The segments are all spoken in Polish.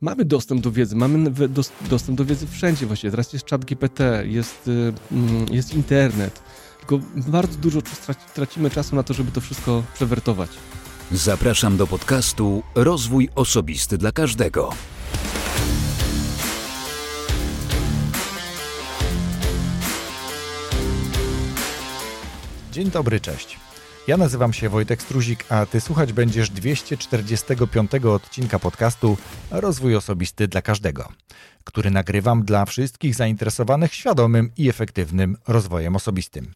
mamy dostęp do wiedzy, mamy dostęp do wiedzy wszędzie właściwie. Teraz jest czat GPT, jest, y, mm, jest internet. Tylko bardzo dużo tracimy czasu na to, żeby to wszystko przewertować. Zapraszam do podcastu Rozwój Osobisty dla Każdego. Dzień dobry, cześć. Ja nazywam się Wojtek Struzik, a ty słuchać będziesz 245 odcinka podcastu Rozwój Osobisty dla Każdego, który nagrywam dla wszystkich zainteresowanych świadomym i efektywnym rozwojem osobistym.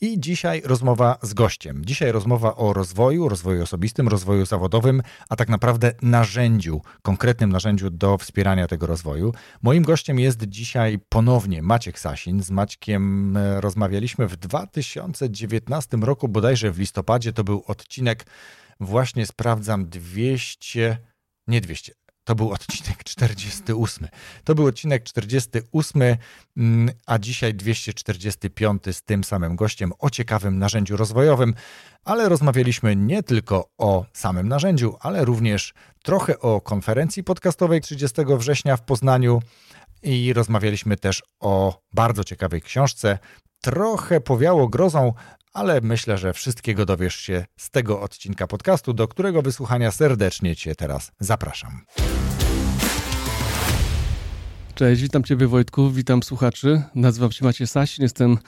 I dzisiaj rozmowa z gościem. Dzisiaj rozmowa o rozwoju, rozwoju osobistym, rozwoju zawodowym, a tak naprawdę narzędziu, konkretnym narzędziu do wspierania tego rozwoju. Moim gościem jest dzisiaj ponownie Maciek Sasin. Z Maćkiem e, rozmawialiśmy w 2019 roku, bodajże w listopadzie. To był odcinek, właśnie sprawdzam, 200, nie 200, to był odcinek 48. To był odcinek 48, mm, a dzisiaj 245 z tym samym gościem o ciekawym narzędziu rozwojowym, ale rozmawialiśmy nie tylko o samym narzędziu, ale również trochę o konferencji podcastowej 30 września w Poznaniu i rozmawialiśmy też o bardzo ciekawej książce. Trochę powiało grozą, ale myślę, że wszystkiego dowiesz się z tego odcinka podcastu, do którego wysłuchania serdecznie Cię teraz zapraszam. Cześć, witam Ciebie Wojtku, witam słuchaczy. Nazywam się Maciej Sasin, jestem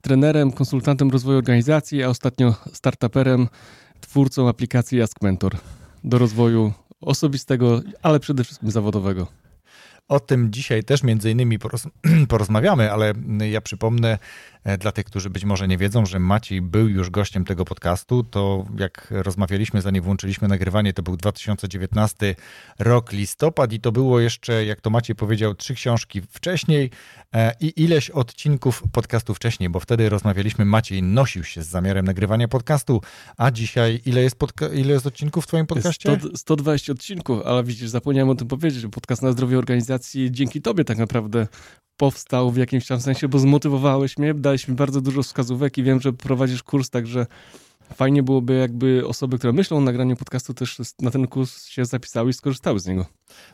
trenerem, konsultantem rozwoju organizacji, a ostatnio startuperem, twórcą aplikacji Ask Mentor do rozwoju osobistego, ale przede wszystkim zawodowego. O tym dzisiaj też między innymi porozmawiamy, ale ja przypomnę dla tych, którzy być może nie wiedzą, że Maciej był już gościem tego podcastu, to jak rozmawialiśmy, zanim włączyliśmy nagrywanie, to był 2019 rok, listopad i to było jeszcze, jak to Maciej powiedział, trzy książki wcześniej e, i ileś odcinków podcastu wcześniej, bo wtedy rozmawialiśmy, Maciej nosił się z zamiarem nagrywania podcastu, a dzisiaj ile jest, ile jest odcinków w twoim podcaście? 100, 120 odcinków, ale widzisz, zapomniałem o tym powiedzieć, podcast na zdrowie organizacji dzięki tobie tak naprawdę powstał w jakimś tam sensie, bo zmotywowałeś mnie, dałeś mi bardzo dużo wskazówek i wiem, że prowadzisz kurs, także fajnie byłoby jakby osoby, które myślą o nagraniu podcastu też na ten kurs się zapisały i skorzystały z niego.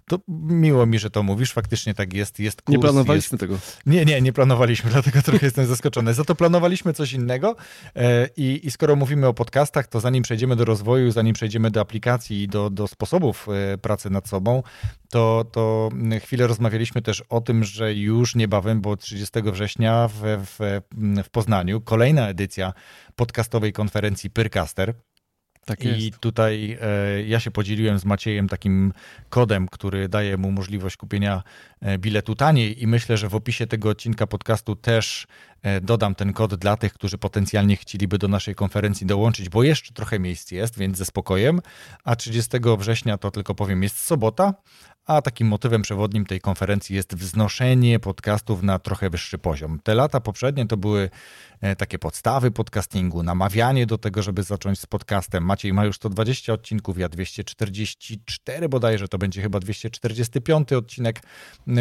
To miło mi, że to mówisz, faktycznie tak jest. jest kurs, nie planowaliśmy jest... tego. Nie, nie, nie planowaliśmy, dlatego trochę jestem zaskoczony. Za to planowaliśmy coś innego e, i, i skoro mówimy o podcastach, to zanim przejdziemy do rozwoju, zanim przejdziemy do aplikacji i do, do sposobów e, pracy nad sobą, to, to chwilę rozmawialiśmy też o tym, że już niebawem, bo 30 września w, w, w Poznaniu kolejna edycja podcastowej konferencji Pyrcaster. Tak I tutaj e, ja się podzieliłem z Maciejem takim kodem, który daje mu możliwość kupienia e, biletu taniej i myślę, że w opisie tego odcinka podcastu też dodam ten kod dla tych, którzy potencjalnie chcieliby do naszej konferencji dołączyć, bo jeszcze trochę miejsc jest, więc ze spokojem. A 30 września to tylko powiem jest sobota, a takim motywem przewodnim tej konferencji jest wznoszenie podcastów na trochę wyższy poziom. Te lata poprzednie to były e, takie podstawy podcastingu, namawianie do tego, żeby zacząć z podcastem. Maciej ma już 120 odcinków, ja 244 bodajże, to będzie chyba 245 odcinek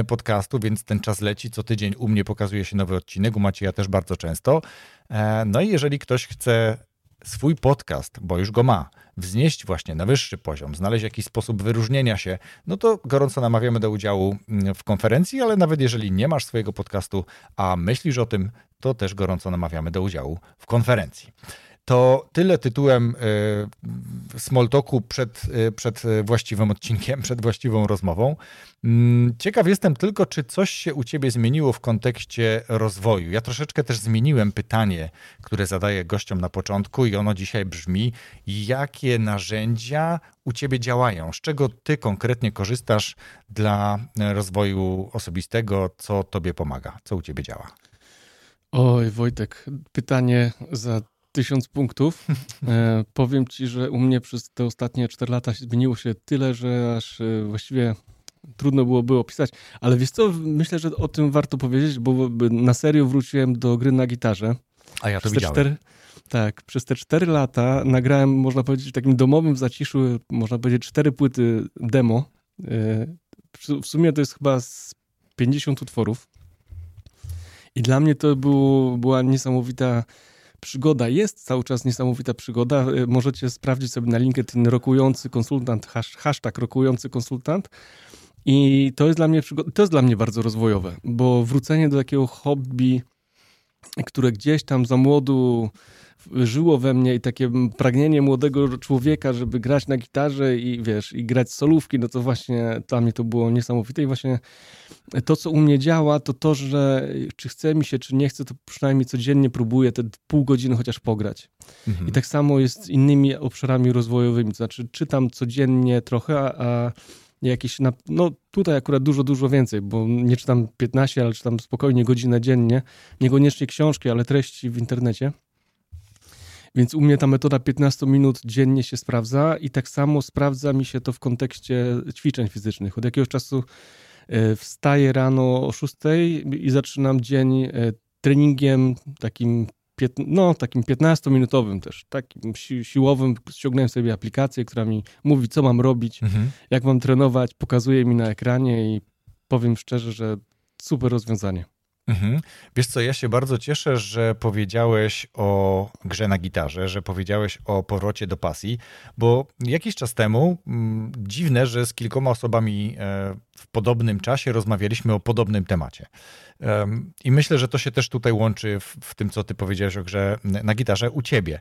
podcastu, więc ten czas leci. Co tydzień u mnie pokazuje się nowy odcinek, u Macieja też bardzo często. E, no i jeżeli ktoś chce swój podcast, bo już go ma, wznieść właśnie na wyższy poziom, znaleźć jakiś sposób wyróżnienia się, no to gorąco namawiamy do udziału mm, w konferencji, ale nawet jeżeli nie masz swojego podcastu, a myślisz o tym, to też gorąco namawiamy do udziału w konferencji. To tyle tytułem y, small talku przed, y, przed właściwym odcinkiem, przed właściwą rozmową. Mm, ciekaw jestem tylko, czy coś się u Ciebie zmieniło w kontekście rozwoju. Ja troszeczkę też zmieniłem pytanie, które zadaję gościom na początku, i ono dzisiaj brzmi: jakie narzędzia u Ciebie działają? Z czego Ty konkretnie korzystasz dla rozwoju osobistego? Co Tobie pomaga? Co u Ciebie działa? Oj, Wojtek, pytanie za tysiąc punktów. E, powiem ci, że u mnie przez te ostatnie 4 lata zmieniło się tyle, że aż e, właściwie trudno byłoby opisać. Ale wiesz co, myślę, że o tym warto powiedzieć, bo na serio wróciłem do gry na gitarze. A ja to widziałem. Cztery, tak, przez te 4 lata nagrałem, można powiedzieć, w takim domowym zaciszu, można powiedzieć, cztery płyty demo. E, w sumie to jest chyba z 50 utworów. I dla mnie to był, była niesamowita przygoda jest cały czas niesamowita przygoda. E, możecie sprawdzić sobie na LinkedIn rokujący konsultant, hashtag rokujący konsultant. I to jest dla mnie, to jest dla mnie bardzo rozwojowe, bo wrócenie do takiego hobby, które gdzieś tam za młodu żyło we mnie i takie pragnienie młodego człowieka, żeby grać na gitarze i wiesz, i grać solówki, no to właśnie dla mnie to było niesamowite i właśnie to, co u mnie działa, to to, że czy chce mi się, czy nie chce, to przynajmniej codziennie próbuję te pół godziny chociaż pograć. Mhm. I tak samo jest z innymi obszarami rozwojowymi, to znaczy czytam codziennie trochę, a jakieś, no tutaj akurat dużo, dużo więcej, bo nie czytam 15, ale czytam spokojnie godzinę dziennie, niekoniecznie książki, ale treści w internecie. Więc u mnie ta metoda 15 minut dziennie się sprawdza i tak samo sprawdza mi się to w kontekście ćwiczeń fizycznych. Od jakiegoś czasu e, wstaję rano o 6 i zaczynam dzień e, treningiem takim no, takim 15-minutowym też, takim si siłowym. Ściągnąłem sobie aplikację, która mi mówi, co mam robić, mhm. jak mam trenować, pokazuje mi na ekranie i powiem szczerze, że super rozwiązanie. Mhm. Wiesz co, ja się bardzo cieszę, że powiedziałeś o grze na gitarze, że powiedziałeś o powrocie do pasji, bo jakiś czas temu m, mm, dziwne, że z kilkoma osobami e, w podobnym czasie rozmawialiśmy o podobnym temacie. I myślę, że to się też tutaj łączy w, w tym, co ty powiedziałeś o grze na gitarze u ciebie.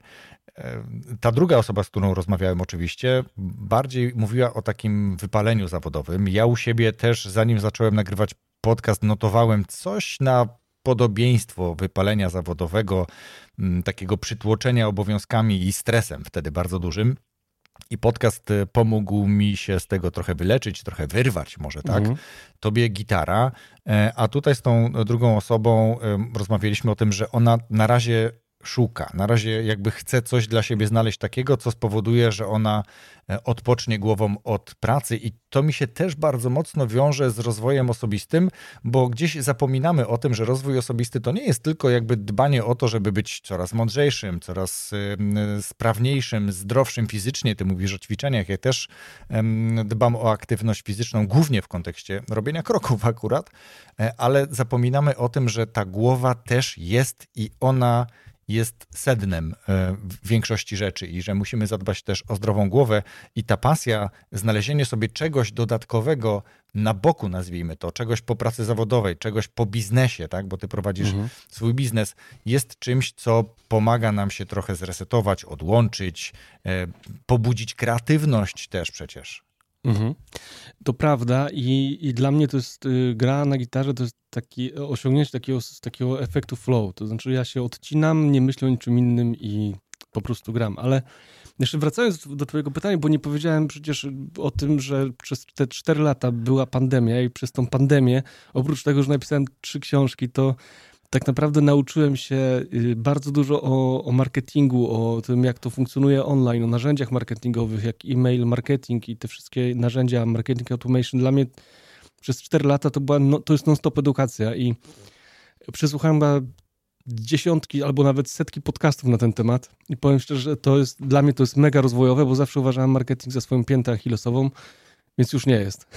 Ta druga osoba, z którą rozmawiałem oczywiście, bardziej mówiła o takim wypaleniu zawodowym. Ja u siebie też, zanim zacząłem nagrywać podcast, notowałem coś na podobieństwo wypalenia zawodowego, takiego przytłoczenia obowiązkami i stresem wtedy bardzo dużym. I podcast e, pomógł mi się z tego trochę wyleczyć, trochę wyrwać, może tak. Mhm. Tobie gitara, e, a tutaj z tą drugą osobą rozmawialiśmy o tym, że ona na razie szuka. Na razie jakby chce coś dla siebie znaleźć takiego, co spowoduje, że ona e, odpocznie głową od pracy i to mi się też bardzo mocno wiąże z rozwojem osobistym, bo gdzieś zapominamy o tym, że rozwój osobisty to nie jest tylko jakby dbanie o to, żeby być coraz mądrzejszym, coraz sprawniejszym, zdrowszym fizycznie. Ty mówisz o ćwiczeniach, ja też dbam o aktywność fizyczną, głównie w kontekście robienia kroków akurat, e, ale zapominamy o tym, że ta głowa też jest i ona jest sednem e, większości rzeczy i że musimy zadbać też o zdrową głowę i ta pasja, znalezienie sobie czegoś dodatkowego na boku, nazwijmy to, czegoś po pracy zawodowej, czegoś po biznesie, tak, bo ty prowadzisz mhm. swój biznes, jest czymś, co pomaga nam się trochę zresetować, odłączyć, e, pobudzić kreatywność też przecież. Mhm. To prawda I, i dla mnie to jest y, gra na gitarze, to jest taki osiągnięcie takiego, takiego efektu flow. To znaczy ja się odcinam, nie myślę o niczym innym i po prostu gram. Ale jeszcze wracając do twojego pytania, bo nie powiedziałem przecież o tym, że przez te cztery lata była pandemia i przez tą pandemię, oprócz tego, że napisałem trzy książki, to tak naprawdę nauczyłem się y, bardzo dużo o, o, marketingu, o tym, jak to funkcjonuje online, o narzędziach marketingowych, jak e-mail marketing i te wszystkie narzędzia marketing automation. Dla mnie przez 4 lata to, była, no, to jest non-stop edukacja i przesłuchałem chyba dziesiątki albo nawet setki podcastów na ten temat i powiem szczerze, że to jest, dla mnie to jest mega rozwojowe, bo zawsze uważałem marketing za swoją piętę achillesową, więc już nie jest.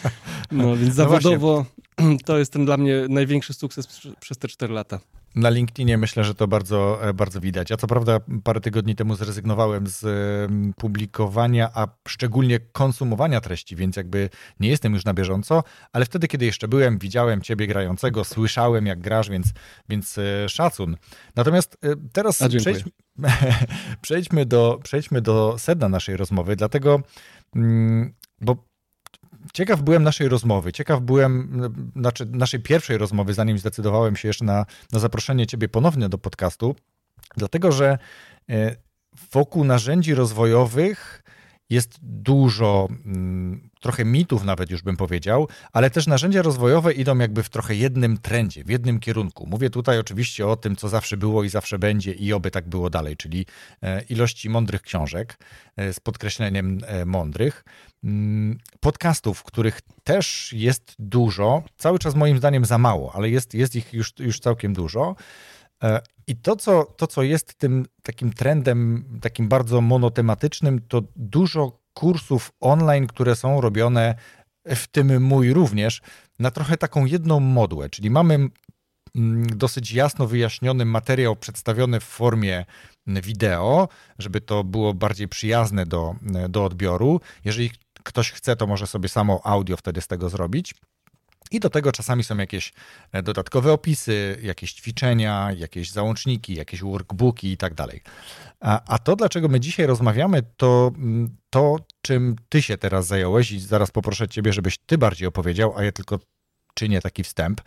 no więc no zawodowo to jest ten dla mnie największy sukces przez te 4 lata. Na LinkedInie myślę, że to bardzo, e, bardzo widać. Ja co prawda parę tygodni temu zrezygnowałem z publikowania, a szczególnie konsumowania treści, więc jakby nie jestem już na bieżąco, ale wtedy, kiedy jeszcze byłem, widziałem ciebie grającego, słyszałem jak grasz, więc, więc e, szacun. Natomiast e, teraz przejdźmy, przejdźmy, do, przejdźmy do sedna naszej rozmowy, dlatego, mm, bo Ciekaw byłem naszej rozmowy, ciekaw byłem znaczy naszej pierwszej rozmowy, zanim zdecydowałem się jeszcze na, na zaproszenie Ciebie ponownie do podcastu, dlatego że e, wokół narzędzi rozwojowych jest dużo, mm, trochę mitów nawet już bym powiedział, ale też narzędzia rozwojowe idą jakby w trochę jednym trendzie, w jednym kierunku. Mówię tutaj oczywiście o tym, co zawsze było i zawsze będzie i oby tak było dalej, czyli e, ilości mądrych książek e, z podkreśleniem e, mądrych, mm, podcastów, których też jest dużo, cały czas moim zdaniem za mało, ale jest, jest ich już, już całkiem dużo. I to co, to, co jest tym takim trendem, takim bardzo monotematycznym, to dużo kursów online, które są robione, w tym mój również, na trochę taką jedną modłę, czyli mamy mm, dosyć jasno wyjaśniony materiał przedstawiony w formie wideo, żeby to było bardziej przyjazne do, do odbioru. Jeżeli ktoś chce, to może sobie samo audio wtedy z tego zrobić. I do tego czasami są jakieś e, dodatkowe opisy, jakieś ćwiczenia, jakieś załączniki, jakieś workbooki i tak dalej. A, to, dlaczego my dzisiaj rozmawiamy, to mm, to, czym ty się teraz zająłeś i zaraz poproszę ciebie, żebyś ty bardziej opowiedział, a ja tylko czynię taki wstęp,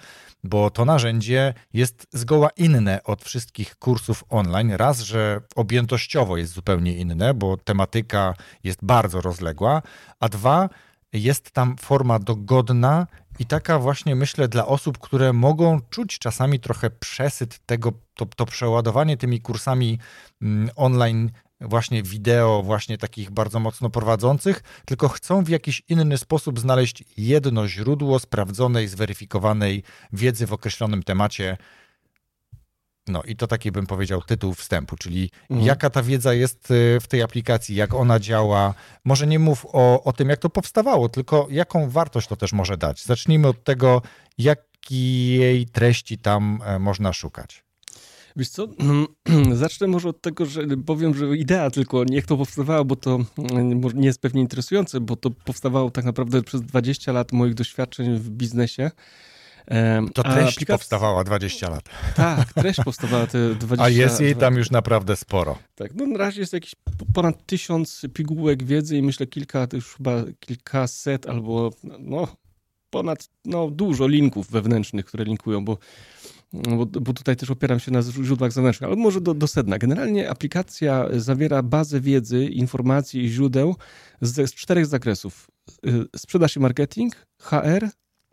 bo to narzędzie jest zgoła inne od wszystkich kursów online. Raz, że objętościowo jest zupełnie inne, bo tematyka jest bardzo rozległa, a dwa, jest tam forma dogodna i taka właśnie myślę dla osób, które mogą czuć czasami trochę przesyt tego, to, to przeładowanie tymi kursami mm, online właśnie wideo, właśnie takich bardzo mocno prowadzących, tylko chcą w jakiś inny sposób znaleźć jedno źródło sprawdzonej, zweryfikowanej wiedzy w określonym temacie. No i to taki bym powiedział tytuł wstępu, czyli mhm. jaka ta wiedza jest y, w tej aplikacji, jak ona działa. Może nie mów o, o tym, jak to powstawało, tylko jaką wartość to też może dać. Zacznijmy od tego, jakiej treści tam e, można szukać. Wiesz co, zacznę może od tego, że powiem, że idea tylko, niech to powstawało, bo to mm, nie jest pewnie interesujące, bo to powstawało tak naprawdę przez 20 lat moich doświadczeń w biznesie. To treść aplikacja... powstawała 20 lat. Tak, treść powstawała te 20 lat. A jest jej tam już naprawdę sporo. Tak, no na razie jest jakieś ponad tysiąc pigułek wiedzy i myślę kilka, to już chyba kilkaset albo no ponad, no dużo linków wewnętrznych, które linkują, bo bo, bo, tutaj też opieram się na źródłach zewnętrznych, ale może do, do sedna. Generalnie aplikacja zawiera bazę wiedzy, informacji i źródeł z, z czterech zakresów. Y, sprzedaż i marketing, HR,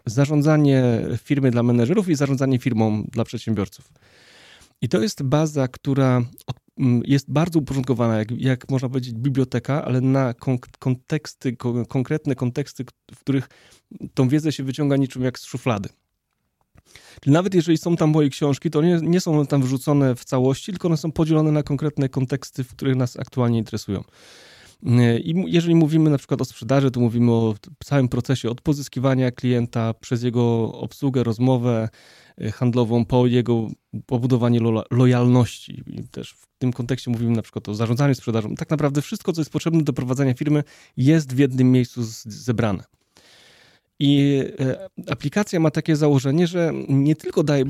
zarządzanie firmy dla menedżerów i zarządzanie firmą dla przedsiębiorców. I to jest baza, która jest bardzo uporządkowana, jak, jak można powiedzieć, biblioteka, ale na kon konteksty, konkretne konteksty, w których tą wiedzę się wyciąga niczym jak z szuflady. Czyli nawet jeżeli są tam moje książki, to nie, nie są one tam wrzucone w całości, tylko one są podzielone na konkretne konteksty, w których nas aktualnie interesują. I jeżeli mówimy na przykład o sprzedaży, to mówimy o całym procesie od pozyskiwania klienta przez jego obsługę, rozmowę e, handlową, po jego pobudowanie lo lojalności. I też w tym kontekście mówimy na przykład o zarządzaniu sprzedażą. Tak naprawdę wszystko, co jest potrzebne do prowadzenia firmy, jest w jednym miejscu zebrane. I e, aplikacja ma takie założenie, że nie tylko daje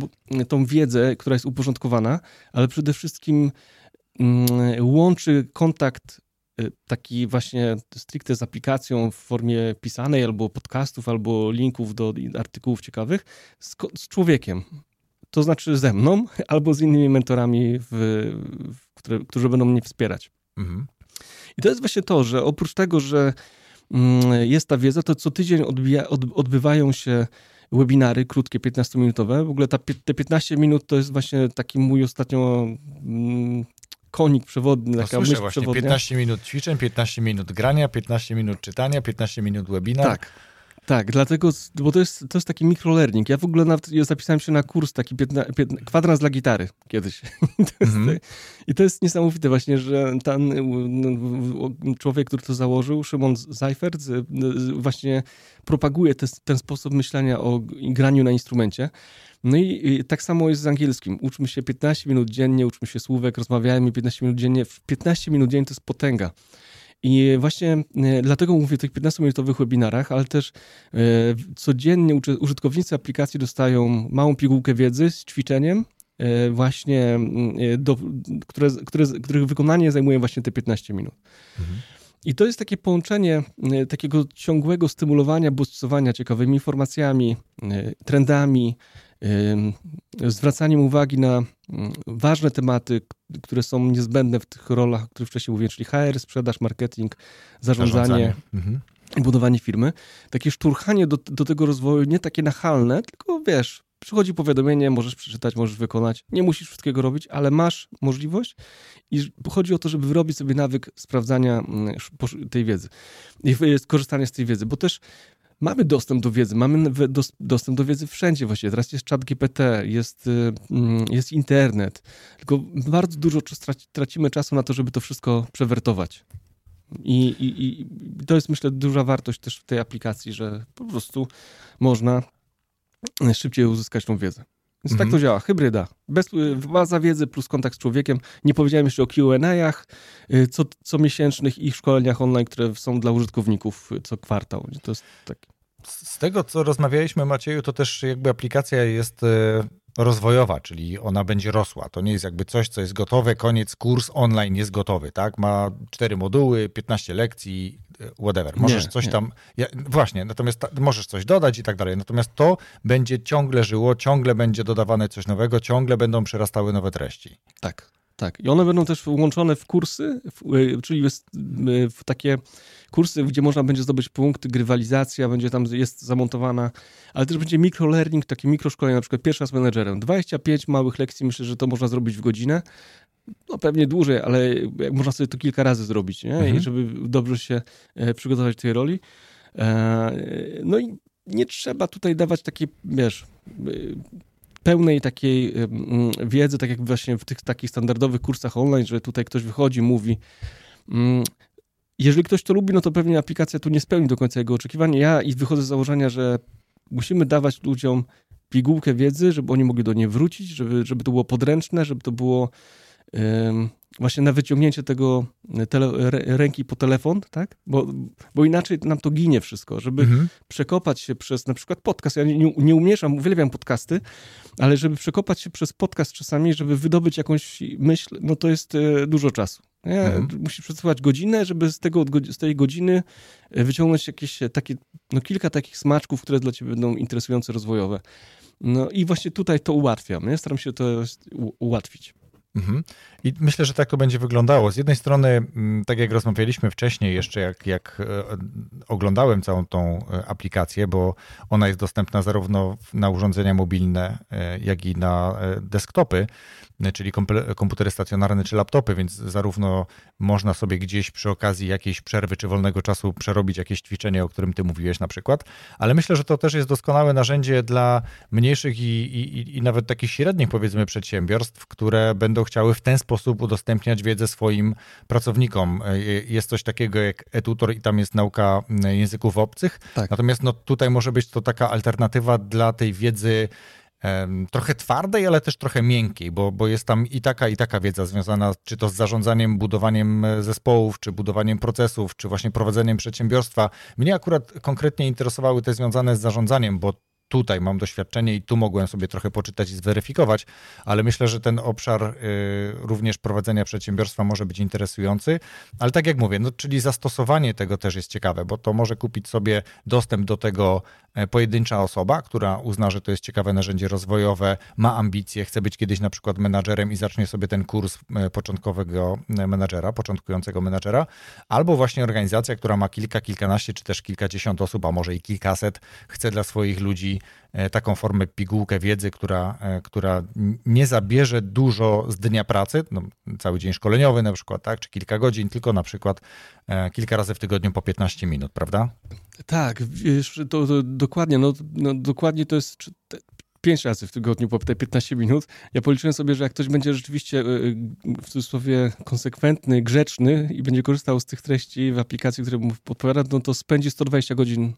tą wiedzę, która jest uporządkowana, ale przede wszystkim mm, łączy kontakt taki właśnie stricte z aplikacją w formie pisanej albo podcastów, albo linków do artykułów ciekawych z, z człowiekiem. To znaczy ze mną albo z innymi mentorami, w, w, które, którzy będą mnie wspierać. Mhm. I to jest właśnie to, że oprócz tego, że Mm, jest ta wiedza, to co tydzień odbija, od, odbywają się webinary krótkie, 15-minutowe. W ogóle ta, te 15 minut to jest właśnie taki mój ostatnio mm, konik przewodny, no, taka słyszę właśnie, przewodnia. 15 minut ćwiczeń, 15 minut grania, 15 minut czytania, 15 minut webinar. Tak. Tak, dlatego, bo to jest, to jest taki microlearning. Ja w ogóle nawet zapisałem się na kurs taki piętna, piętna, kwadrans dla gitary kiedyś. to jest, mm -hmm. I to jest niesamowite właśnie, że ten no, człowiek, który to założył, Szymon Seifert, właśnie propaguje te, ten sposób myślenia o graniu na instrumencie. No i, i, tak samo jest z angielskim. Uczmy się 15 minut dziennie, uczmy się słówek, rozmawiajmy 15 minut dziennie. W 15 minut dziennie to jest potęga. I właśnie e, dlatego mówię o tych 15-minutowych webinarach, ale też e, codziennie użytkownicy aplikacji dostają małą pigułkę wiedzy z ćwiczeniem, e, właśnie, do, które, które, których wykonanie zajmuje właśnie te 15 minut. Mhm. I to jest takie połączenie takiego ciągłego stymulowania, boostowania ciekawymi informacjami, trendami, zwracaniem uwagi na mm, ważne tematy, które są niezbędne w tych rolach, o których wcześniej mówiłem, czyli HR, sprzedaż, marketing, zarządzanie. zarządzanie. Mhm. Budowanie firmy, takie szturchanie do, do tego rozwoju, nie takie nachalne, tylko wiesz, przychodzi powiadomienie, możesz przeczytać, możesz wykonać. Nie musisz wszystkiego robić, ale masz możliwość i chodzi o to, żeby wyrobić sobie nawyk sprawdzania mm, tej wiedzy i korzystania z tej wiedzy, bo też mamy dostęp do wiedzy, mamy dostęp do wiedzy wszędzie właściwie. Teraz jest czat GPT, jest, y, mm, jest internet, tylko bardzo dużo tracimy czasu na to, żeby to wszystko przewertować. I, i, I, to jest, myślę, duża wartość też w tej aplikacji, że po prostu można szybciej uzyskać tą wiedzę. Więc mhm. tak to działa, hybryda. Bez, y, baza wiedzy plus kontakt z człowiekiem. Nie powiedziałem jeszcze o Q&A'ach y, co, co miesięcznych i szkoleniach online, które są dla użytkowników co kwartał. To jest tak. Z tego, co rozmawialiśmy, Macieju, to też jakby aplikacja jest rozwojowa, czyli ona będzie rosła. To nie jest jakby coś, co jest gotowe, koniec, kurs online jest gotowy, tak? Ma cztery moduły, 15 lekcji, whatever. Możesz nie, coś nie. tam, ja, właśnie, natomiast ta, możesz coś dodać i tak dalej. Natomiast to będzie ciągle żyło, ciągle będzie dodawane coś nowego, ciągle będą przerastały nowe treści. Tak. Tak, i one będą też włączone w kursy, w, y, czyli w, y, w, takie kursy, gdzie można będzie zdobyć punkty, grywalizacja będzie tam, jest zamontowana, ale też będzie mikrolearning, takie mikroszkolenie, na przykład pierwsza z menedżerem. 25 małych lekcji, myślę, że to można zrobić w godzinę, no pewnie dłużej, ale można sobie to kilka razy zrobić, nie? Mhm. I żeby dobrze się e, przygotować do tej roli. E, no i nie trzeba tutaj dawać takiej, wiesz, pełnej takiej wiedzy, tak jak właśnie w tych takich standardowych kursach online, że tutaj ktoś wychodzi, mówi. Mm, jeżeli ktoś to lubi, no to pewnie aplikacja tu nie spełni do końca jego oczekiwań. Ja i wychodzę z założenia, że musimy dawać ludziom pigułkę wiedzy, żeby oni mogli do niej wrócić, żeby, żeby to było podręczne, żeby to było właśnie na wyciągnięcie tego e, tele, ręki po telefon, tak? Bo, bo inaczej nam to ginie wszystko, żeby mhm. przekopać się przez na przykład podcast. Ja nie, nie umieszam, uwielbiam podcasty, ale żeby przekopać się przez podcast czasami, żeby wydobyć jakąś myśl, no to jest e, dużo czasu. Nie? Mhm. Musisz przesuwać godzinę, żeby z, tego, z tej godziny e, wyciągnąć jakieś takie, no kilka takich smaczków, które dla ciebie będą interesujące, rozwojowe. No i właśnie tutaj to ułatwiam. Nie? Staram się to ułatwić. Mhm. I myślę, że tak to będzie wyglądało. Z jednej strony, mm, tak jak rozmawialiśmy wcześniej, jeszcze jak, jak e, oglądałem całą tą e, aplikację, bo ona jest dostępna zarówno na urządzenia mobilne, e, jak i na desktopy, czyli komputery stacjonarne czy laptopy, więc zarówno można sobie gdzieś przy okazji jakiejś przerwy czy wolnego czasu przerobić jakieś ćwiczenie, o którym ty mówiłeś na przykład, ale myślę, że to też jest doskonałe narzędzie dla mniejszych i, i, i nawet takich średnich powiedzmy przedsiębiorstw, które będą chciały w ten sposób udostępniać wiedzę swoim pracownikom. Jest coś takiego jak e-tutor i tam jest nauka języków obcych, tak. natomiast no, tutaj może być to taka alternatywa dla tej wiedzy trochę twardej, ale też trochę miękkiej, bo, bo jest tam i taka, i taka wiedza związana czy to z zarządzaniem, budowaniem e, zespołów, czy budowaniem procesów, czy właśnie prowadzeniem przedsiębiorstwa. Mnie akurat konkretnie interesowały te związane z zarządzaniem, bo tutaj mam doświadczenie i tu mogłem sobie trochę poczytać i zweryfikować, ale myślę, że ten obszar y, również prowadzenia przedsiębiorstwa może być interesujący. Ale tak jak mówię, no, czyli zastosowanie tego też jest ciekawe, bo to może kupić sobie dostęp do tego e, pojedyncza osoba, która uzna, że to jest ciekawe narzędzie rozwojowe, ma ambicje, chce być kiedyś na przykład menadżerem i zacznie sobie ten kurs e, początkowego e, menadżera, początkującego menadżera, albo właśnie organizacja, która ma kilka, kilkanaście czy też kilkadziesiąt osób, a może i kilkaset, chce dla swoich ludzi E, taką formę pigułkę wiedzy, która, e, która nie zabierze dużo z dnia pracy, no, cały dzień szkoleniowy na przykład, tak, czy kilka godzin, tylko na przykład e, kilka razy w tygodniu po 15 minut, prawda? Tak, wiesz, to, to dokładnie, no, no, dokładnie to jest pięć razy w tygodniu po te 15 minut. Ja policzyłem sobie, że jak ktoś będzie rzeczywiście w cudzysłowie konsekwentny, grzeczny i będzie korzystał z tych treści w aplikacji, które mu podpowiada, no to spędzi 120 godzin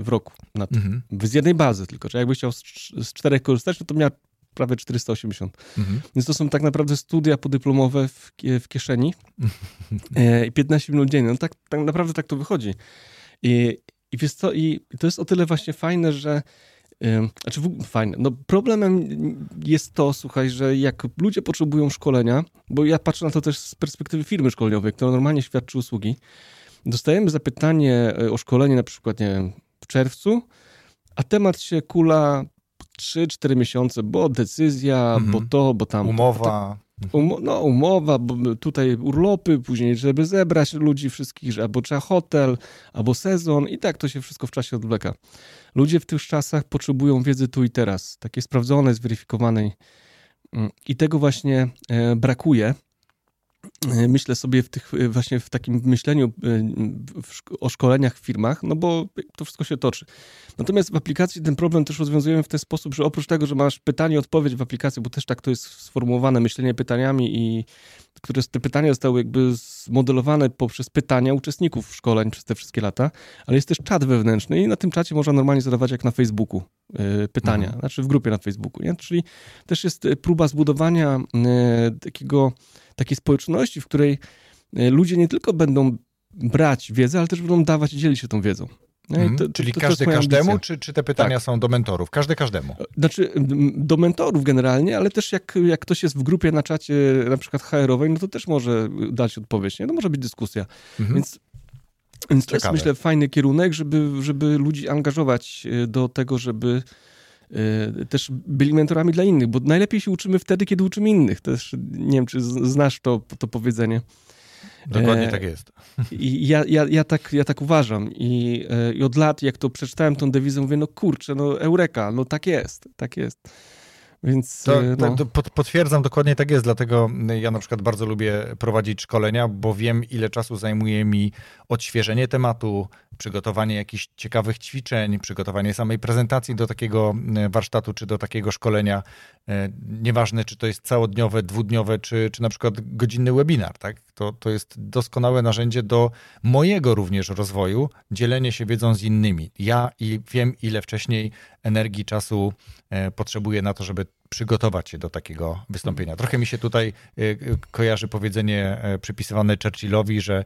w roku na tym. Mhm. Z jednej bazy tylko, że jakby chciał z, czterech korzystać, no to miał prawie 480. Mhm. Więc to są tak naprawdę studia podyplomowe w, w kieszeni i 15 minut dziennie. No tak, tak naprawdę tak to wychodzi. I, i wiesz co, i to jest o tyle właśnie fajne, że znaczy, fajne. No, problemem jest to, słuchaj, że jak ludzie potrzebują szkolenia, bo ja patrzę na to też z perspektywy firmy szkoleniowej, która normalnie świadczy usługi, dostajemy zapytanie e, o szkolenie na przykład, nie wiem, w czerwcu, a temat się kula 3-4 miesiące, bo decyzja, mhm. bo to, bo tam. Umowa. Um, no, umowa, tutaj urlopy, później, żeby zebrać ludzi wszystkich, albo trzeba hotel, albo sezon i tak to się wszystko w czasie odwleka. Ludzie w tych czasach potrzebują wiedzy tu i teraz, takiej sprawdzonej, zweryfikowanej. Mm, I tego właśnie e, brakuje. E, myślę sobie w tych, e, właśnie w takim myśleniu e, o szkoleniach w firmach, no bo to wszystko się toczy. Natomiast w aplikacji ten problem też rozwiązujemy w ten sposób, że oprócz tego, że masz pytanie, odpowiedź w aplikacji, bo też tak to jest sformułowane, myślenie pytaniami i które te pytania zostały jakby zmodelowane poprzez pytania uczestników szkoleń przez te wszystkie lata, ale jest też czat wewnętrzny i na tym czacie można normalnie zadawać jak na Facebooku pytania, mhm. znaczy w grupie na Facebooku, nie? Czyli też jest próba zbudowania takiego takiej społeczności, w której e, ludzie nie tylko będą brać wiedzę, ale też będą dawać i dzielić się tą wiedzą. Mm, to, czyli to, to każdy każdemu, czy, czy te pytania tak. są do mentorów? Każdy każdemu? E, znaczy do mentorów generalnie, ale też jak, jak ktoś jest w grupie na czacie na przykład HR-owej, no to też może dać odpowiedź, nie? No może być dyskusja. Mhm. Więc, więc to jest myślę fajny kierunek, żeby, żeby ludzi angażować e, do tego, żeby też byli mentorami dla innych, bo najlepiej się uczymy wtedy, kiedy uczymy innych. Też nie wiem, czy znasz to, to powiedzenie. Dokładnie e, tak jest. I ja, ja, ja, tak, ja tak uważam. I, e, I od lat, jak to przeczytałem tą dewizę, mówię, no kurczę, no eureka, no tak jest, tak jest. Więc, to, e, no. to, potwierdzam, dokładnie tak jest, dlatego ja na przykład bardzo lubię prowadzić szkolenia, bo wiem, ile czasu zajmuje mi odświeżenie tematu, przygotowanie jakichś ciekawych ćwiczeń, przygotowanie samej prezentacji do takiego e, warsztatu czy do takiego szkolenia. Nieważne, czy to jest całodniowe, dwudniowe, czy, czy na przykład godzinny webinar. Tak? To, to jest doskonałe narzędzie do mojego również rozwoju, dzielenie się wiedzą z innymi. Ja i wiem, ile wcześniej energii, czasu potrzebuję na to, żeby przygotować się do takiego wystąpienia. Trochę mi się tutaj kojarzy powiedzenie przypisywane Churchillowi, że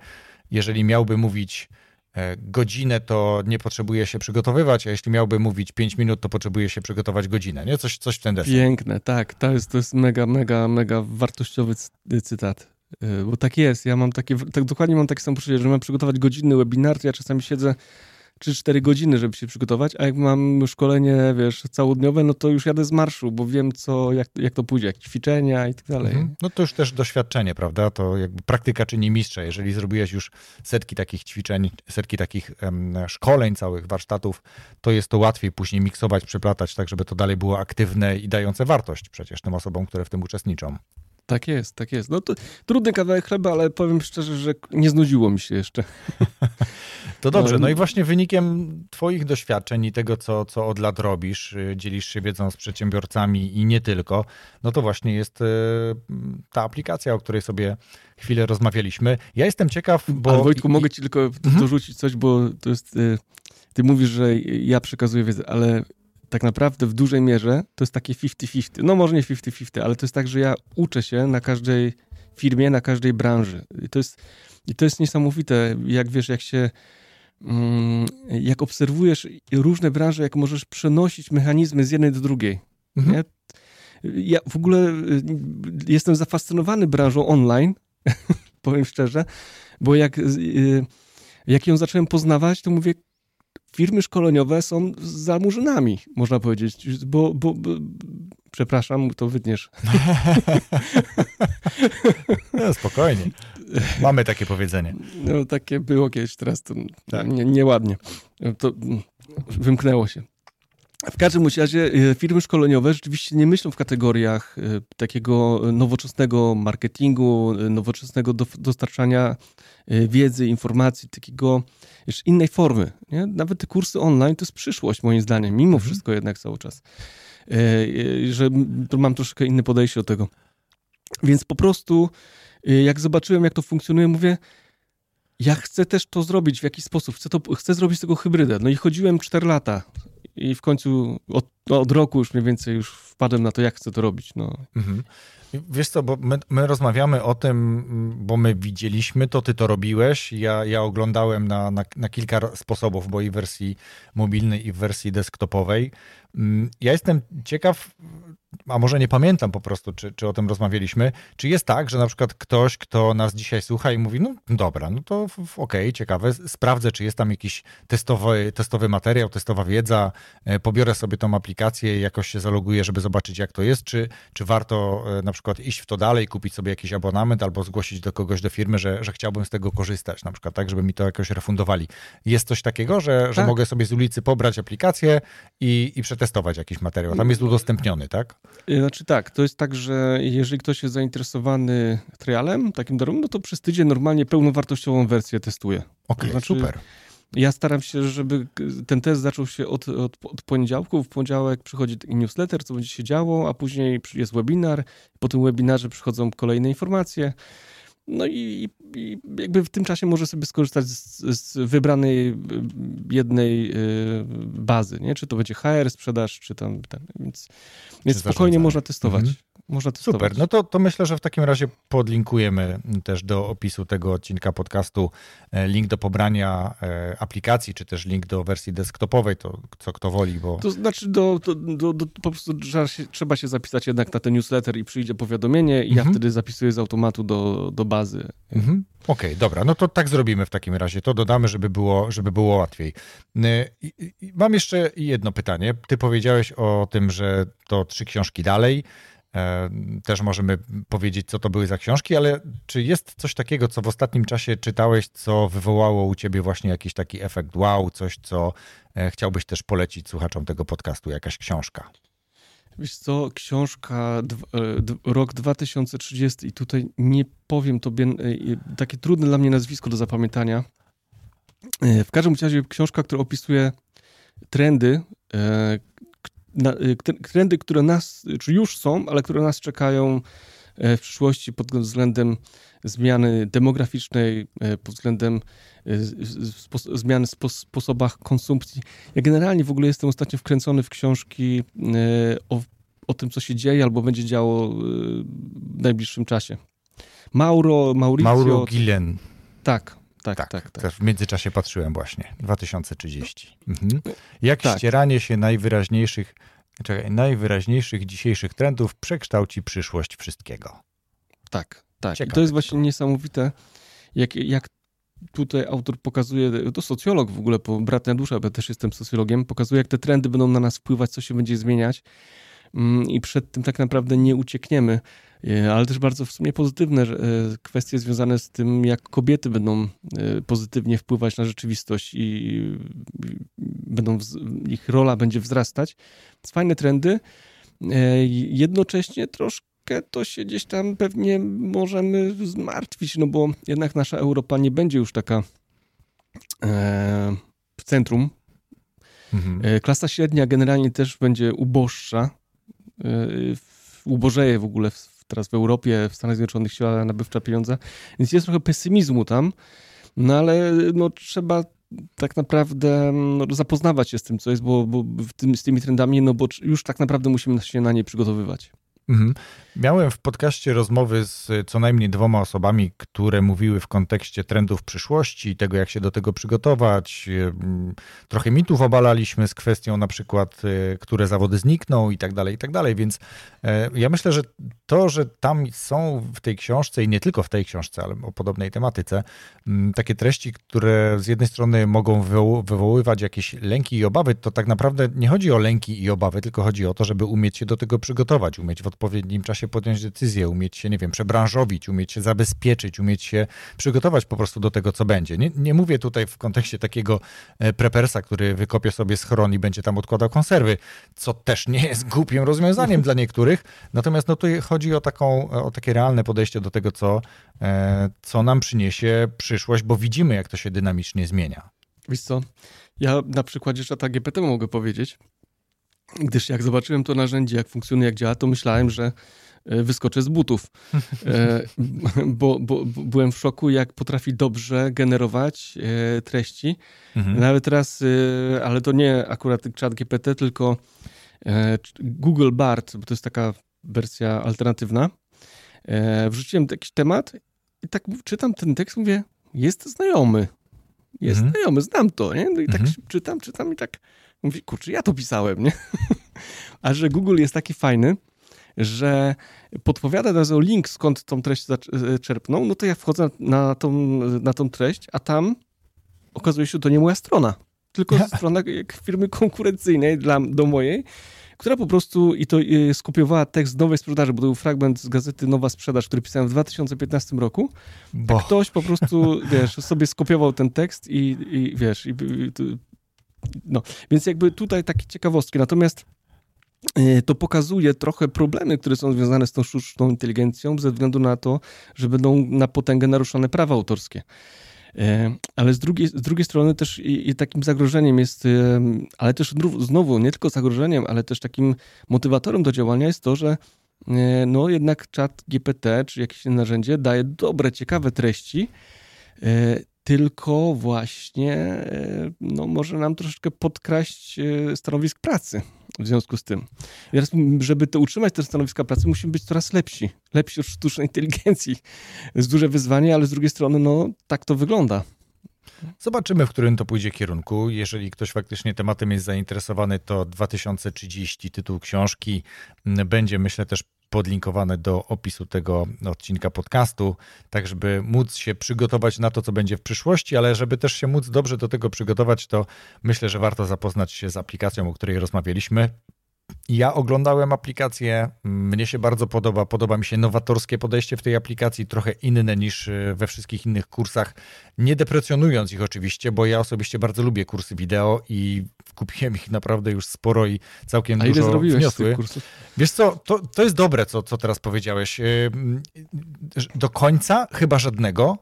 jeżeli miałby mówić E, godzinę, to nie potrzebuje się przygotowywać, a jeśli miałby mówić 5 minut, to potrzebuje się przygotować godzinę, nie? Coś, coś w ten deseń. Piękne, tak. To jest, to jest mega, mega, mega wartościowy cytat. E, bo tak jest, ja mam takie, tak dokładnie mam takie samo poczucie, że mam przygotować godzinny webinar, ja czasami siedzę 3-4 godziny, żeby się przygotować, a jak mam szkolenie, wiesz, całodniowe, no to już jadę z marszu, bo wiem, co, jak, jak to pójdzie, jak ćwiczenia i tak dalej. Mhm. No to już też doświadczenie, prawda? To jakby praktyka czyni mistrza. Jeżeli zrobiłeś już setki takich ćwiczeń, setki takich um, szkoleń, całych warsztatów, to jest to łatwiej później miksować, przeplatać, tak żeby to dalej było aktywne i dające wartość przecież tym osobom, które w tym uczestniczą. Tak jest, tak jest. No to trudny kawałek chleba, ale powiem szczerze, że nie znudziło mi się jeszcze. To dobrze. No i właśnie wynikiem Twoich doświadczeń i tego, co, co od lat robisz, y, dzielisz się wiedzą z przedsiębiorcami i nie tylko, no to właśnie jest y, ta aplikacja, o której sobie chwilę rozmawialiśmy. Ja jestem ciekaw, bo. Ale Wojtku, mogę Ci tylko mhm. dorzucić coś, bo to jest. Y, ty mówisz, że ja przekazuję wiedzę, ale tak naprawdę w dużej mierze to jest takie 50-50. No może nie 50-50, ale to jest tak, że ja uczę się na każdej firmie, na każdej branży. I to jest, i to jest niesamowite, jak wiesz, jak się mm, jak obserwujesz różne branże, jak możesz przenosić mechanizmy z jednej do drugiej. Mhm. Ja w ogóle y, jestem zafascynowany branżą online, powiem szczerze, bo jak, y, jak ją zacząłem poznawać, to mówię, firmy szkoleniowe są za murzynami, można powiedzieć, bo, bo, bo przepraszam, to wytniesz. No, spokojnie. Mamy takie powiedzenie. No takie było kiedyś, teraz to tak. nie, nieładnie. To wymknęło się. W każdym razie e, firmy szkoleniowe rzeczywiście nie myślą w kategoriach e, takiego nowoczesnego marketingu, e, nowoczesnego dostarczania wiedzy, informacji, takiego już innej formy. Nie? Nawet te kursy online to jest przyszłość moim zdaniem, mimo mhm. wszystko jednak cały czas. Że mam troszkę inne podejście do tego. Więc po prostu jak zobaczyłem, jak to funkcjonuje, mówię, ja chcę też to zrobić w jakiś sposób, chcę, to, chcę zrobić z tego hybrydę. No i chodziłem 4 lata i w końcu od, od, roku już mniej więcej już wpadłem na to, jak chcę to robić. No. Mhm. Wiesz co, bo my, my, rozmawiamy o tym, bo my widzieliśmy to, ty to robiłeś. Ja, ja oglądałem na, na, na kilka sposobów, bo i w wersji mobilnej, i w wersji desktopowej. Mm, ja jestem ciekaw, a może nie pamiętam po prostu, czy, czy o tym rozmawialiśmy, czy jest tak, że na przykład ktoś, kto nas dzisiaj słucha i mówi, no dobra, no to okej, okay, ciekawe, sprawdzę, czy jest tam jakiś testowy, testowy materiał, testowa wiedza, e, pobiorę sobie tą aplikację, jakoś się zaloguję, żeby zobaczyć, jak to jest, czy, czy warto e, na przykład iść w to dalej, kupić sobie jakiś abonament albo zgłosić do kogoś do firmy, że, że chciałbym z tego korzystać, na przykład tak, żeby mi to jakoś refundowali. Jest coś takiego, że, tak. że mogę sobie z ulicy pobrać aplikację i, i przetestować jakiś materiał. Tam jest udostępniony, tak? Znaczy tak, to jest tak, że jeżeli ktoś jest zainteresowany trialem, takim darem, no to przez tydzień normalnie pełnowartościową wersję testuje. Okej, okay, znaczy, super. Ja staram się, żeby ten test zaczął się od, od, od, poniedziałku. W poniedziałek przychodzi newsletter, co będzie się działo, a później jest webinar. Po tym webinarze przychodzą kolejne informacje. No i, i, jakby w tym czasie może sobie skorzystać z, z wybranej y, jednej y, bazy, nie? Czy to będzie HR, sprzedaż, czy tam ten, więc, więc spokojnie można testować. Mhm. Można testować. Super, no to, to myślę, że w takim razie podlinkujemy też do opisu tego odcinka podcastu e, link do pobrania e, aplikacji, czy też link do wersji desktopowej, to co kto woli, bo... To znaczy do, do, do, do po prostu trzeba się, trzeba się, zapisać jednak na ten newsletter i przyjdzie powiadomienie i mhm. ja wtedy zapisuję z automatu do, do bazy. Mhm. Okej, okay, dobra, no to tak zrobimy w takim razie, to dodamy, żeby było, żeby było łatwiej. Mam jeszcze jedno pytanie. Ty powiedziałeś o tym, że to trzy książki dalej, E, też możemy powiedzieć, co to były za książki, ale czy jest coś takiego, co w ostatnim czasie czytałeś, co wywołało u ciebie właśnie jakiś taki efekt wow, coś, co e, chciałbyś też polecić słuchaczom tego podcastu, jakaś książka? Wiesz co, książka e, rok 2030 i tutaj nie powiem tobie, takie trudne dla mnie nazwisko do zapamiętania. W każdym razie książka, która opisuje trendy, trendy, które nas, czy już są, ale które nas czekają e, w przyszłości pod względem zmiany demograficznej, e, pod względem e, zmiany w sposobach konsumpcji. Ja generalnie w ogóle jestem ostatnio wkręcony w książki o, o tym, co się dzieje albo będzie działo w najbliższym czasie. Mauro, Mauricio... Mauro Gillen. Tak, tak, tak, tak, tak. W międzyczasie patrzyłem właśnie. 2030. Mhm. Jak tak. ścieranie się najwyraźniejszych, czekaj, najwyraźniejszych dzisiejszych trendów przekształci przyszłość wszystkiego. Tak, tak. I to jest właśnie niesamowite, jak, jak tutaj autor pokazuje, to socjolog w ogóle, po bratnia dusza, bo ja też jestem socjologiem, pokazuje, jak te trendy będą na nas wpływać, co się będzie zmieniać i przed tym tak naprawdę nie uciekniemy. E, ale też bardzo w sumie pozytywne e, kwestie związane z tym, jak kobiety będą e, pozytywnie wpływać na rzeczywistość i będą, ich rola będzie wzrastać. Fajne trendy. Jednocześnie troszkę to się gdzieś tam pewnie możemy zmartwić, no bo jednak nasza Europa nie będzie już taka w centrum. Mhm. Klasa średnia generalnie też będzie uboższa, ubożeje w ogóle teraz w Europie, w Stanach Zjednoczonych siła nabywcza pieniądza, więc jest trochę pesymizmu tam, no ale no, trzeba tak naprawdę no, zapoznawać się z tym, co jest, bo, bo tym, z tymi trendami, no bo już tak naprawdę musimy się na nie przygotowywać. Mhm. Miałem w podcaście rozmowy z co najmniej dwoma osobami, które mówiły w kontekście trendów przyszłości, tego jak się do tego przygotować. Trochę mitów obalaliśmy z kwestią na przykład, e, które zawody znikną i tak dalej, i tak dalej. Więc e, ja myślę, że to, że tam są w tej książce i nie tylko w tej książce, ale o podobnej tematyce, takie treści, które z jednej strony mogą wywoływać jakieś lęki i obawy, to tak naprawdę nie chodzi o lęki i obawy, tylko chodzi o to, żeby umieć się do tego przygotować, umieć w odpowiednim czasie podjąć decyzję, umieć się, nie wiem, przebranżowić, umieć się zabezpieczyć, umieć się przygotować po prostu do tego, co będzie. Nie, nie mówię tutaj w kontekście takiego e, prepersa, który wykopie sobie schron i będzie tam odkładał konserwy, co też nie jest głupim rozwiązaniem dla niektórych. Natomiast no tutaj chodzi o, taką, o takie realne podejście do tego, co, e, co nam przyniesie przyszłość, bo widzimy, jak to się dynamicznie zmienia. Wiesz co, ja na przykładzie czata GPT mogę powiedzieć, gdyż jak zobaczyłem to narzędzie, jak funkcjonuje, jak działa, to myślałem, że e, wyskoczę z butów, e, bo, bo, bo, byłem w szoku, jak potrafi dobrze generować e, treści. Mhm. Nawet teraz, ale to nie akurat chat GPT, tylko Google Bard, bo to jest taka wersja alternatywna. Wrzuciłem jakiś temat i tak czytam ten tekst, mówię, jest znajomy. Jest mhm. znajomy, znam to, nie? No i tak mhm. czytam, czytam i tak Mówi, kurczę, ja to pisałem, nie? A że Google jest taki fajny, że podpowiada nas o link, skąd tą treść e, czerpną, no to ja wchodzę na tą, na tą treść, a tam okazuje się, że to nie moja strona, tylko strona firmy konkurencyjnej dla, do mojej, która po prostu i to e, skopiowała tekst nowej sprzedaży, bo to był fragment z gazety Nowa Sprzedaż, który pisałem w 2015 roku. Bo. Ktoś po prostu, wiesz, sobie skopiował ten tekst i, i wiesz, i, i no, więc jakby tutaj takie ciekawostki. Natomiast e, to pokazuje trochę problemy, które są związane z tą sztuczną inteligencją, ze względu na to, że będą na potęgę naruszone prawa autorskie. E, ale z drugiej, z drugiej strony też i, i takim zagrożeniem jest, ale też znowu nie tylko zagrożeniem, ale też takim motywatorem do działania jest to, że e, no jednak czat GPT czy jakieś narzędzie daje dobre, ciekawe treści, tylko właśnie e, no, może nam troszeczkę podkraść e, stanowisk pracy w związku z tym. Teraz, żeby to utrzymać te stanowiska pracy, musimy być coraz lepsi. Lepsi od sztucznej inteligencji. Jest duże wyzwanie, ale z drugiej strony, no, tak to wygląda. Zobaczymy, w którym to pójdzie kierunku. Jeżeli ktoś faktycznie tematem jest zainteresowany, to 2030 tytuł książki będzie, myślę, też podlinkowane do opisu tego odcinka podcastu, tak żeby móc się przygotować na to, co będzie w przyszłości, ale żeby też się móc dobrze do tego przygotować, to myślę, że warto zapoznać się z aplikacją, o której rozmawialiśmy. Ja oglądałem aplikację, mnie się bardzo podoba. Podoba mi się nowatorskie podejście w tej aplikacji, trochę inne niż e, we wszystkich innych kursach. Nie deprecjonując ich oczywiście, bo ja osobiście bardzo lubię kursy wideo i kupiłem ich naprawdę już sporo i całkiem A dużo ile zrobiłeś wniosły. z tych kursów? Wiesz co, to, to jest dobre, co, co teraz powiedziałeś. E, do końca chyba żadnego.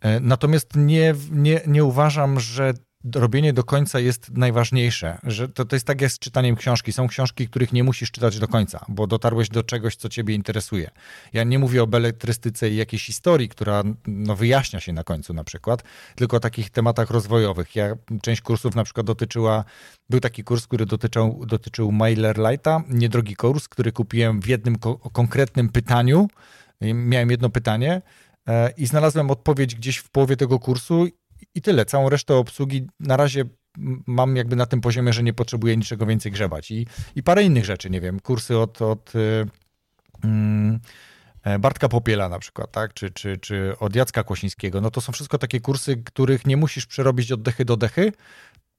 E, natomiast nie, nie, nie uważam, że robienie do końca jest najważniejsze. Że to, to jest tak jak z czytaniem książki. Są książki, których nie musisz czytać do końca, bo dotarłeś do czegoś, co ciebie interesuje. Ja nie mówię o beletrystyce i jakiejś historii, która no, wyjaśnia się na końcu na przykład, tylko o takich tematach rozwojowych. Ja, część kursów na przykład dotyczyła, był taki kurs, który dotyczył, dotyczył MailerLite'a, niedrogi kurs, który kupiłem w jednym ko konkretnym pytaniu. Miałem jedno pytanie e, i znalazłem odpowiedź gdzieś w połowie tego kursu i tyle. Całą resztę obsługi na razie mam jakby na tym poziomie, że nie potrzebuję niczego więcej grzebać. I, i parę innych rzeczy, nie wiem, kursy od, od yy, Bartka Popiela na przykład, tak, czy, czy, czy od Jacka Kłosińskiego, no to są wszystko takie kursy, których nie musisz przerobić od dechy do dechy,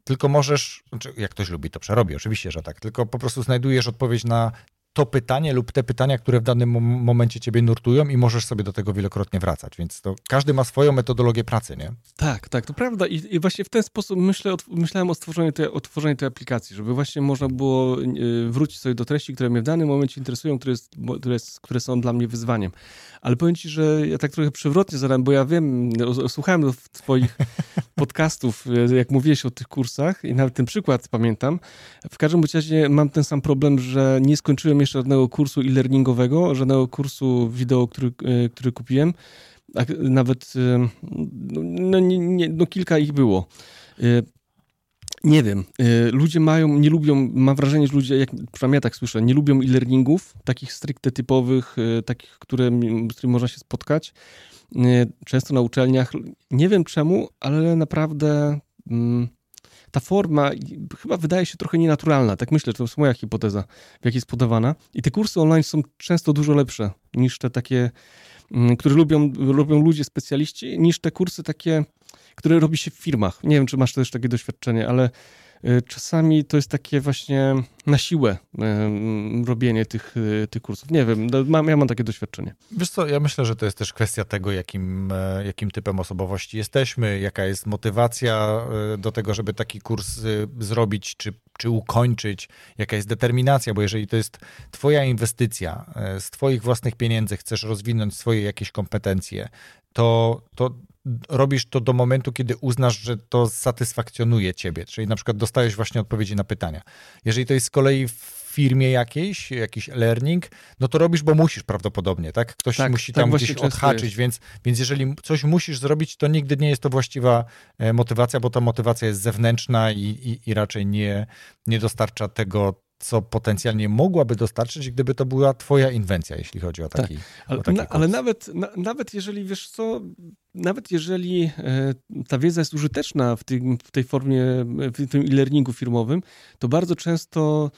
tylko możesz, znaczy jak ktoś lubi, to przerobi, oczywiście, że tak, tylko po prostu znajdujesz odpowiedź na to pytanie lub te pytania, które w danym momencie ciebie nurtują i możesz sobie do tego wielokrotnie wracać. Więc to każdy ma swoją metodologię pracy, nie? Tak, tak, to prawda. I, i właśnie w ten sposób myślę, myślałem o stworzeniu, tej, o tworzeniu tej aplikacji, żeby właśnie można było y, wrócić sobie do treści, które mnie w danym momencie interesują, które, jest, które, które są dla mnie wyzwaniem. Ale powiem ci, że ja tak trochę przewrotnie zadałem, bo ja wiem, słuchałem twoich podcastów, y, jak mówiłeś o tych kursach i nawet ten przykład pamiętam. W każdym razie mam ten sam problem, że nie skończyłem jeszcze żadnego kursu e-learningowego, żadnego kursu wideo, który, e, który kupiłem. Nawet e, no, nie, nie, no kilka ich było. E, nie wiem, ludzie mają, nie lubią, mam wrażenie, że ludzie, jak przynajmniej ja tak słyszę, nie lubią e-learningów, takich stricte typowych, takich, które, z którymi można się spotkać, często na uczelniach. Nie wiem czemu, ale naprawdę mm, ta forma chyba wydaje się trochę nienaturalna. Tak myślę, to jest moja hipoteza, w jakiej jest podawana. I te kursy online są często dużo lepsze niż te takie, mm, które lubią, lubią ludzie specjaliści, niż te kursy takie, które robi się w firmach. Nie wiem, czy masz też takie doświadczenie, ale Y, czasami to jest takie właśnie na siłę y, robienie tych, y, tych kursów. Nie wiem, no, mam, ja mam takie doświadczenie. Wiesz co, ja myślę, że to jest też kwestia tego, jakim, e, jakim typem osobowości jesteśmy, jaka jest motywacja e, do tego, żeby taki kurs zrobić, czy, czy ukończyć, jaka jest determinacja, bo jeżeli to jest twoja inwestycja, e, z twoich własnych pieniędzy chcesz rozwinąć swoje jakieś kompetencje, to, to robisz to do momentu, kiedy uznasz, że to satysfakcjonuje ciebie, czyli na przykład dostajesz właśnie odpowiedzi na pytania. Jeżeli to jest z kolei w firmie jakiejś, jakiś learning, no to robisz, bo musisz prawdopodobnie, tak? Ktoś tak, musi tak tam gdzieś odhaczyć, więc, więc jeżeli coś musisz zrobić, to nigdy nie jest to właściwa e, motywacja, bo ta motywacja jest zewnętrzna i, i, i raczej nie, nie dostarcza tego, co potencjalnie mogłaby dostarczyć, gdyby to była twoja inwencja, jeśli chodzi o taki, tak. ale, o taki na, ale nawet, na, nawet jeżeli, wiesz co, nawet jeżeli e, ta wiedza jest użyteczna w, tym, w tej formie, w tym e-learningu firmowym, to bardzo często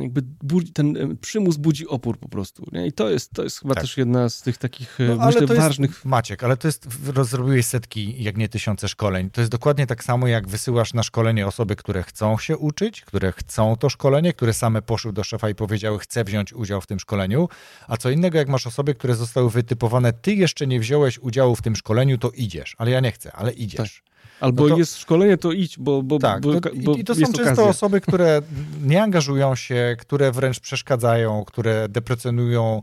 jakby budzi, ten przymus budzi opór po prostu. Nie? I to jest, to jest chyba tak. też jedna z tych takich, no, myślę, ważnych... Jest, Maciek, ale to jest, zrobiłeś setki, jak nie tysiące szkoleń. To jest dokładnie tak samo, jak wysyłasz na szkolenie osoby, które chcą się uczyć, które chcą to szkolenie, które same poszły do szefa i powiedziały, chcę wziąć udział w tym szkoleniu, a co innego, jak masz osoby, które zostały wytypowane, ty jeszcze nie wziąłeś udziału w tym szkoleniu, to idziesz, ale ja nie chcę, ale idziesz. Tak. Albo no to, jest szkolenie, to idź, bo. bo tak, bo, bo i to są często okazja. osoby, które nie angażują się, które wręcz przeszkadzają, które deprecjonują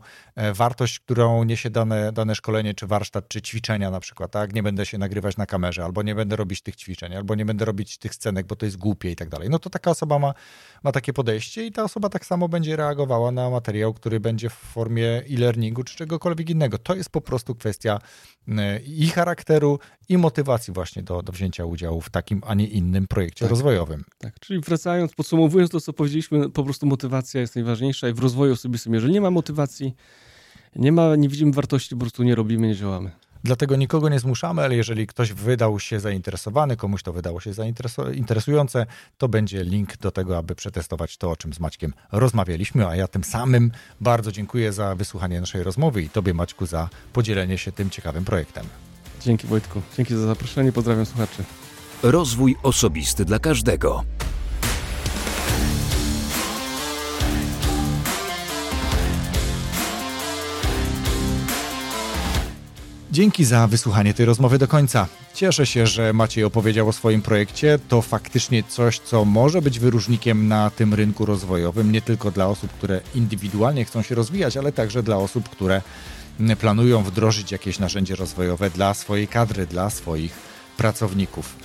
wartość, którą niesie dane, dane szkolenie, czy warsztat, czy ćwiczenia na przykład. Tak? Nie będę się nagrywać na kamerze, albo nie będę robić tych ćwiczeń, albo nie będę robić tych scenek, bo to jest głupie i tak dalej. No to taka osoba ma, ma takie podejście i ta osoba tak samo będzie reagowała na materiał, który będzie w formie e-learningu, czy czegokolwiek innego. To jest po prostu kwestia e, i charakteru, i motywacji właśnie do, do wzięcia udziału w takim, a nie innym projekcie tak, rozwojowym. Tak, czyli wracając, podsumowując to, co powiedzieliśmy, po prostu motywacja jest najważniejsza i w rozwoju osobistym, jeżeli nie ma motywacji, nie ma, nie widzimy wartości, po prostu nie robimy, nie działamy. Dlatego nikogo nie zmuszamy, ale jeżeli ktoś wydał się zainteresowany, komuś to wydało się interesujące, to będzie link do tego, aby przetestować to, o czym z Maćkiem rozmawialiśmy. A ja tym samym bardzo dziękuję za wysłuchanie naszej rozmowy i Tobie, Maćku, za podzielenie się tym ciekawym projektem. Dzięki Wojtku. Dzięki za zaproszenie. Pozdrawiam słuchaczy. Rozwój osobisty dla każdego. Dzięki za wysłuchanie tej rozmowy do końca. Cieszę się, że Maciej opowiedział o swoim projekcie. To faktycznie coś, co może być wyróżnikiem na tym rynku rozwojowym, nie tylko dla osób, które indywidualnie chcą się rozwijać, ale także dla osób, które planują wdrożyć jakieś narzędzie rozwojowe dla swojej kadry, dla swoich pracowników.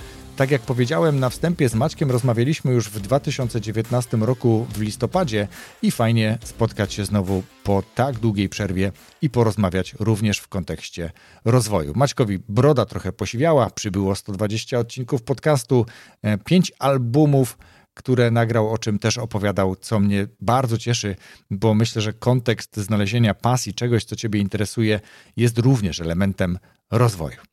Tak jak powiedziałem na wstępie, z Maćkiem rozmawialiśmy już w 2019 roku w listopadzie i fajnie spotkać się znowu po tak długiej przerwie i porozmawiać również w kontekście rozwoju. Maćkowi broda trochę posiwiała, przybyło 120 odcinków podcastu, 5 e, albumów, które nagrał, o czym też opowiadał, co mnie bardzo cieszy, bo myślę, że kontekst znalezienia pasji, czegoś, co Ciebie interesuje, jest również elementem rozwoju.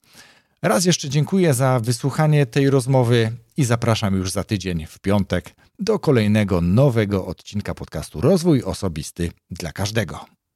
Raz jeszcze dziękuję za wysłuchanie tej rozmowy i zapraszam już za tydzień w piątek do kolejnego nowego odcinka podcastu Rozwój Osobisty dla każdego.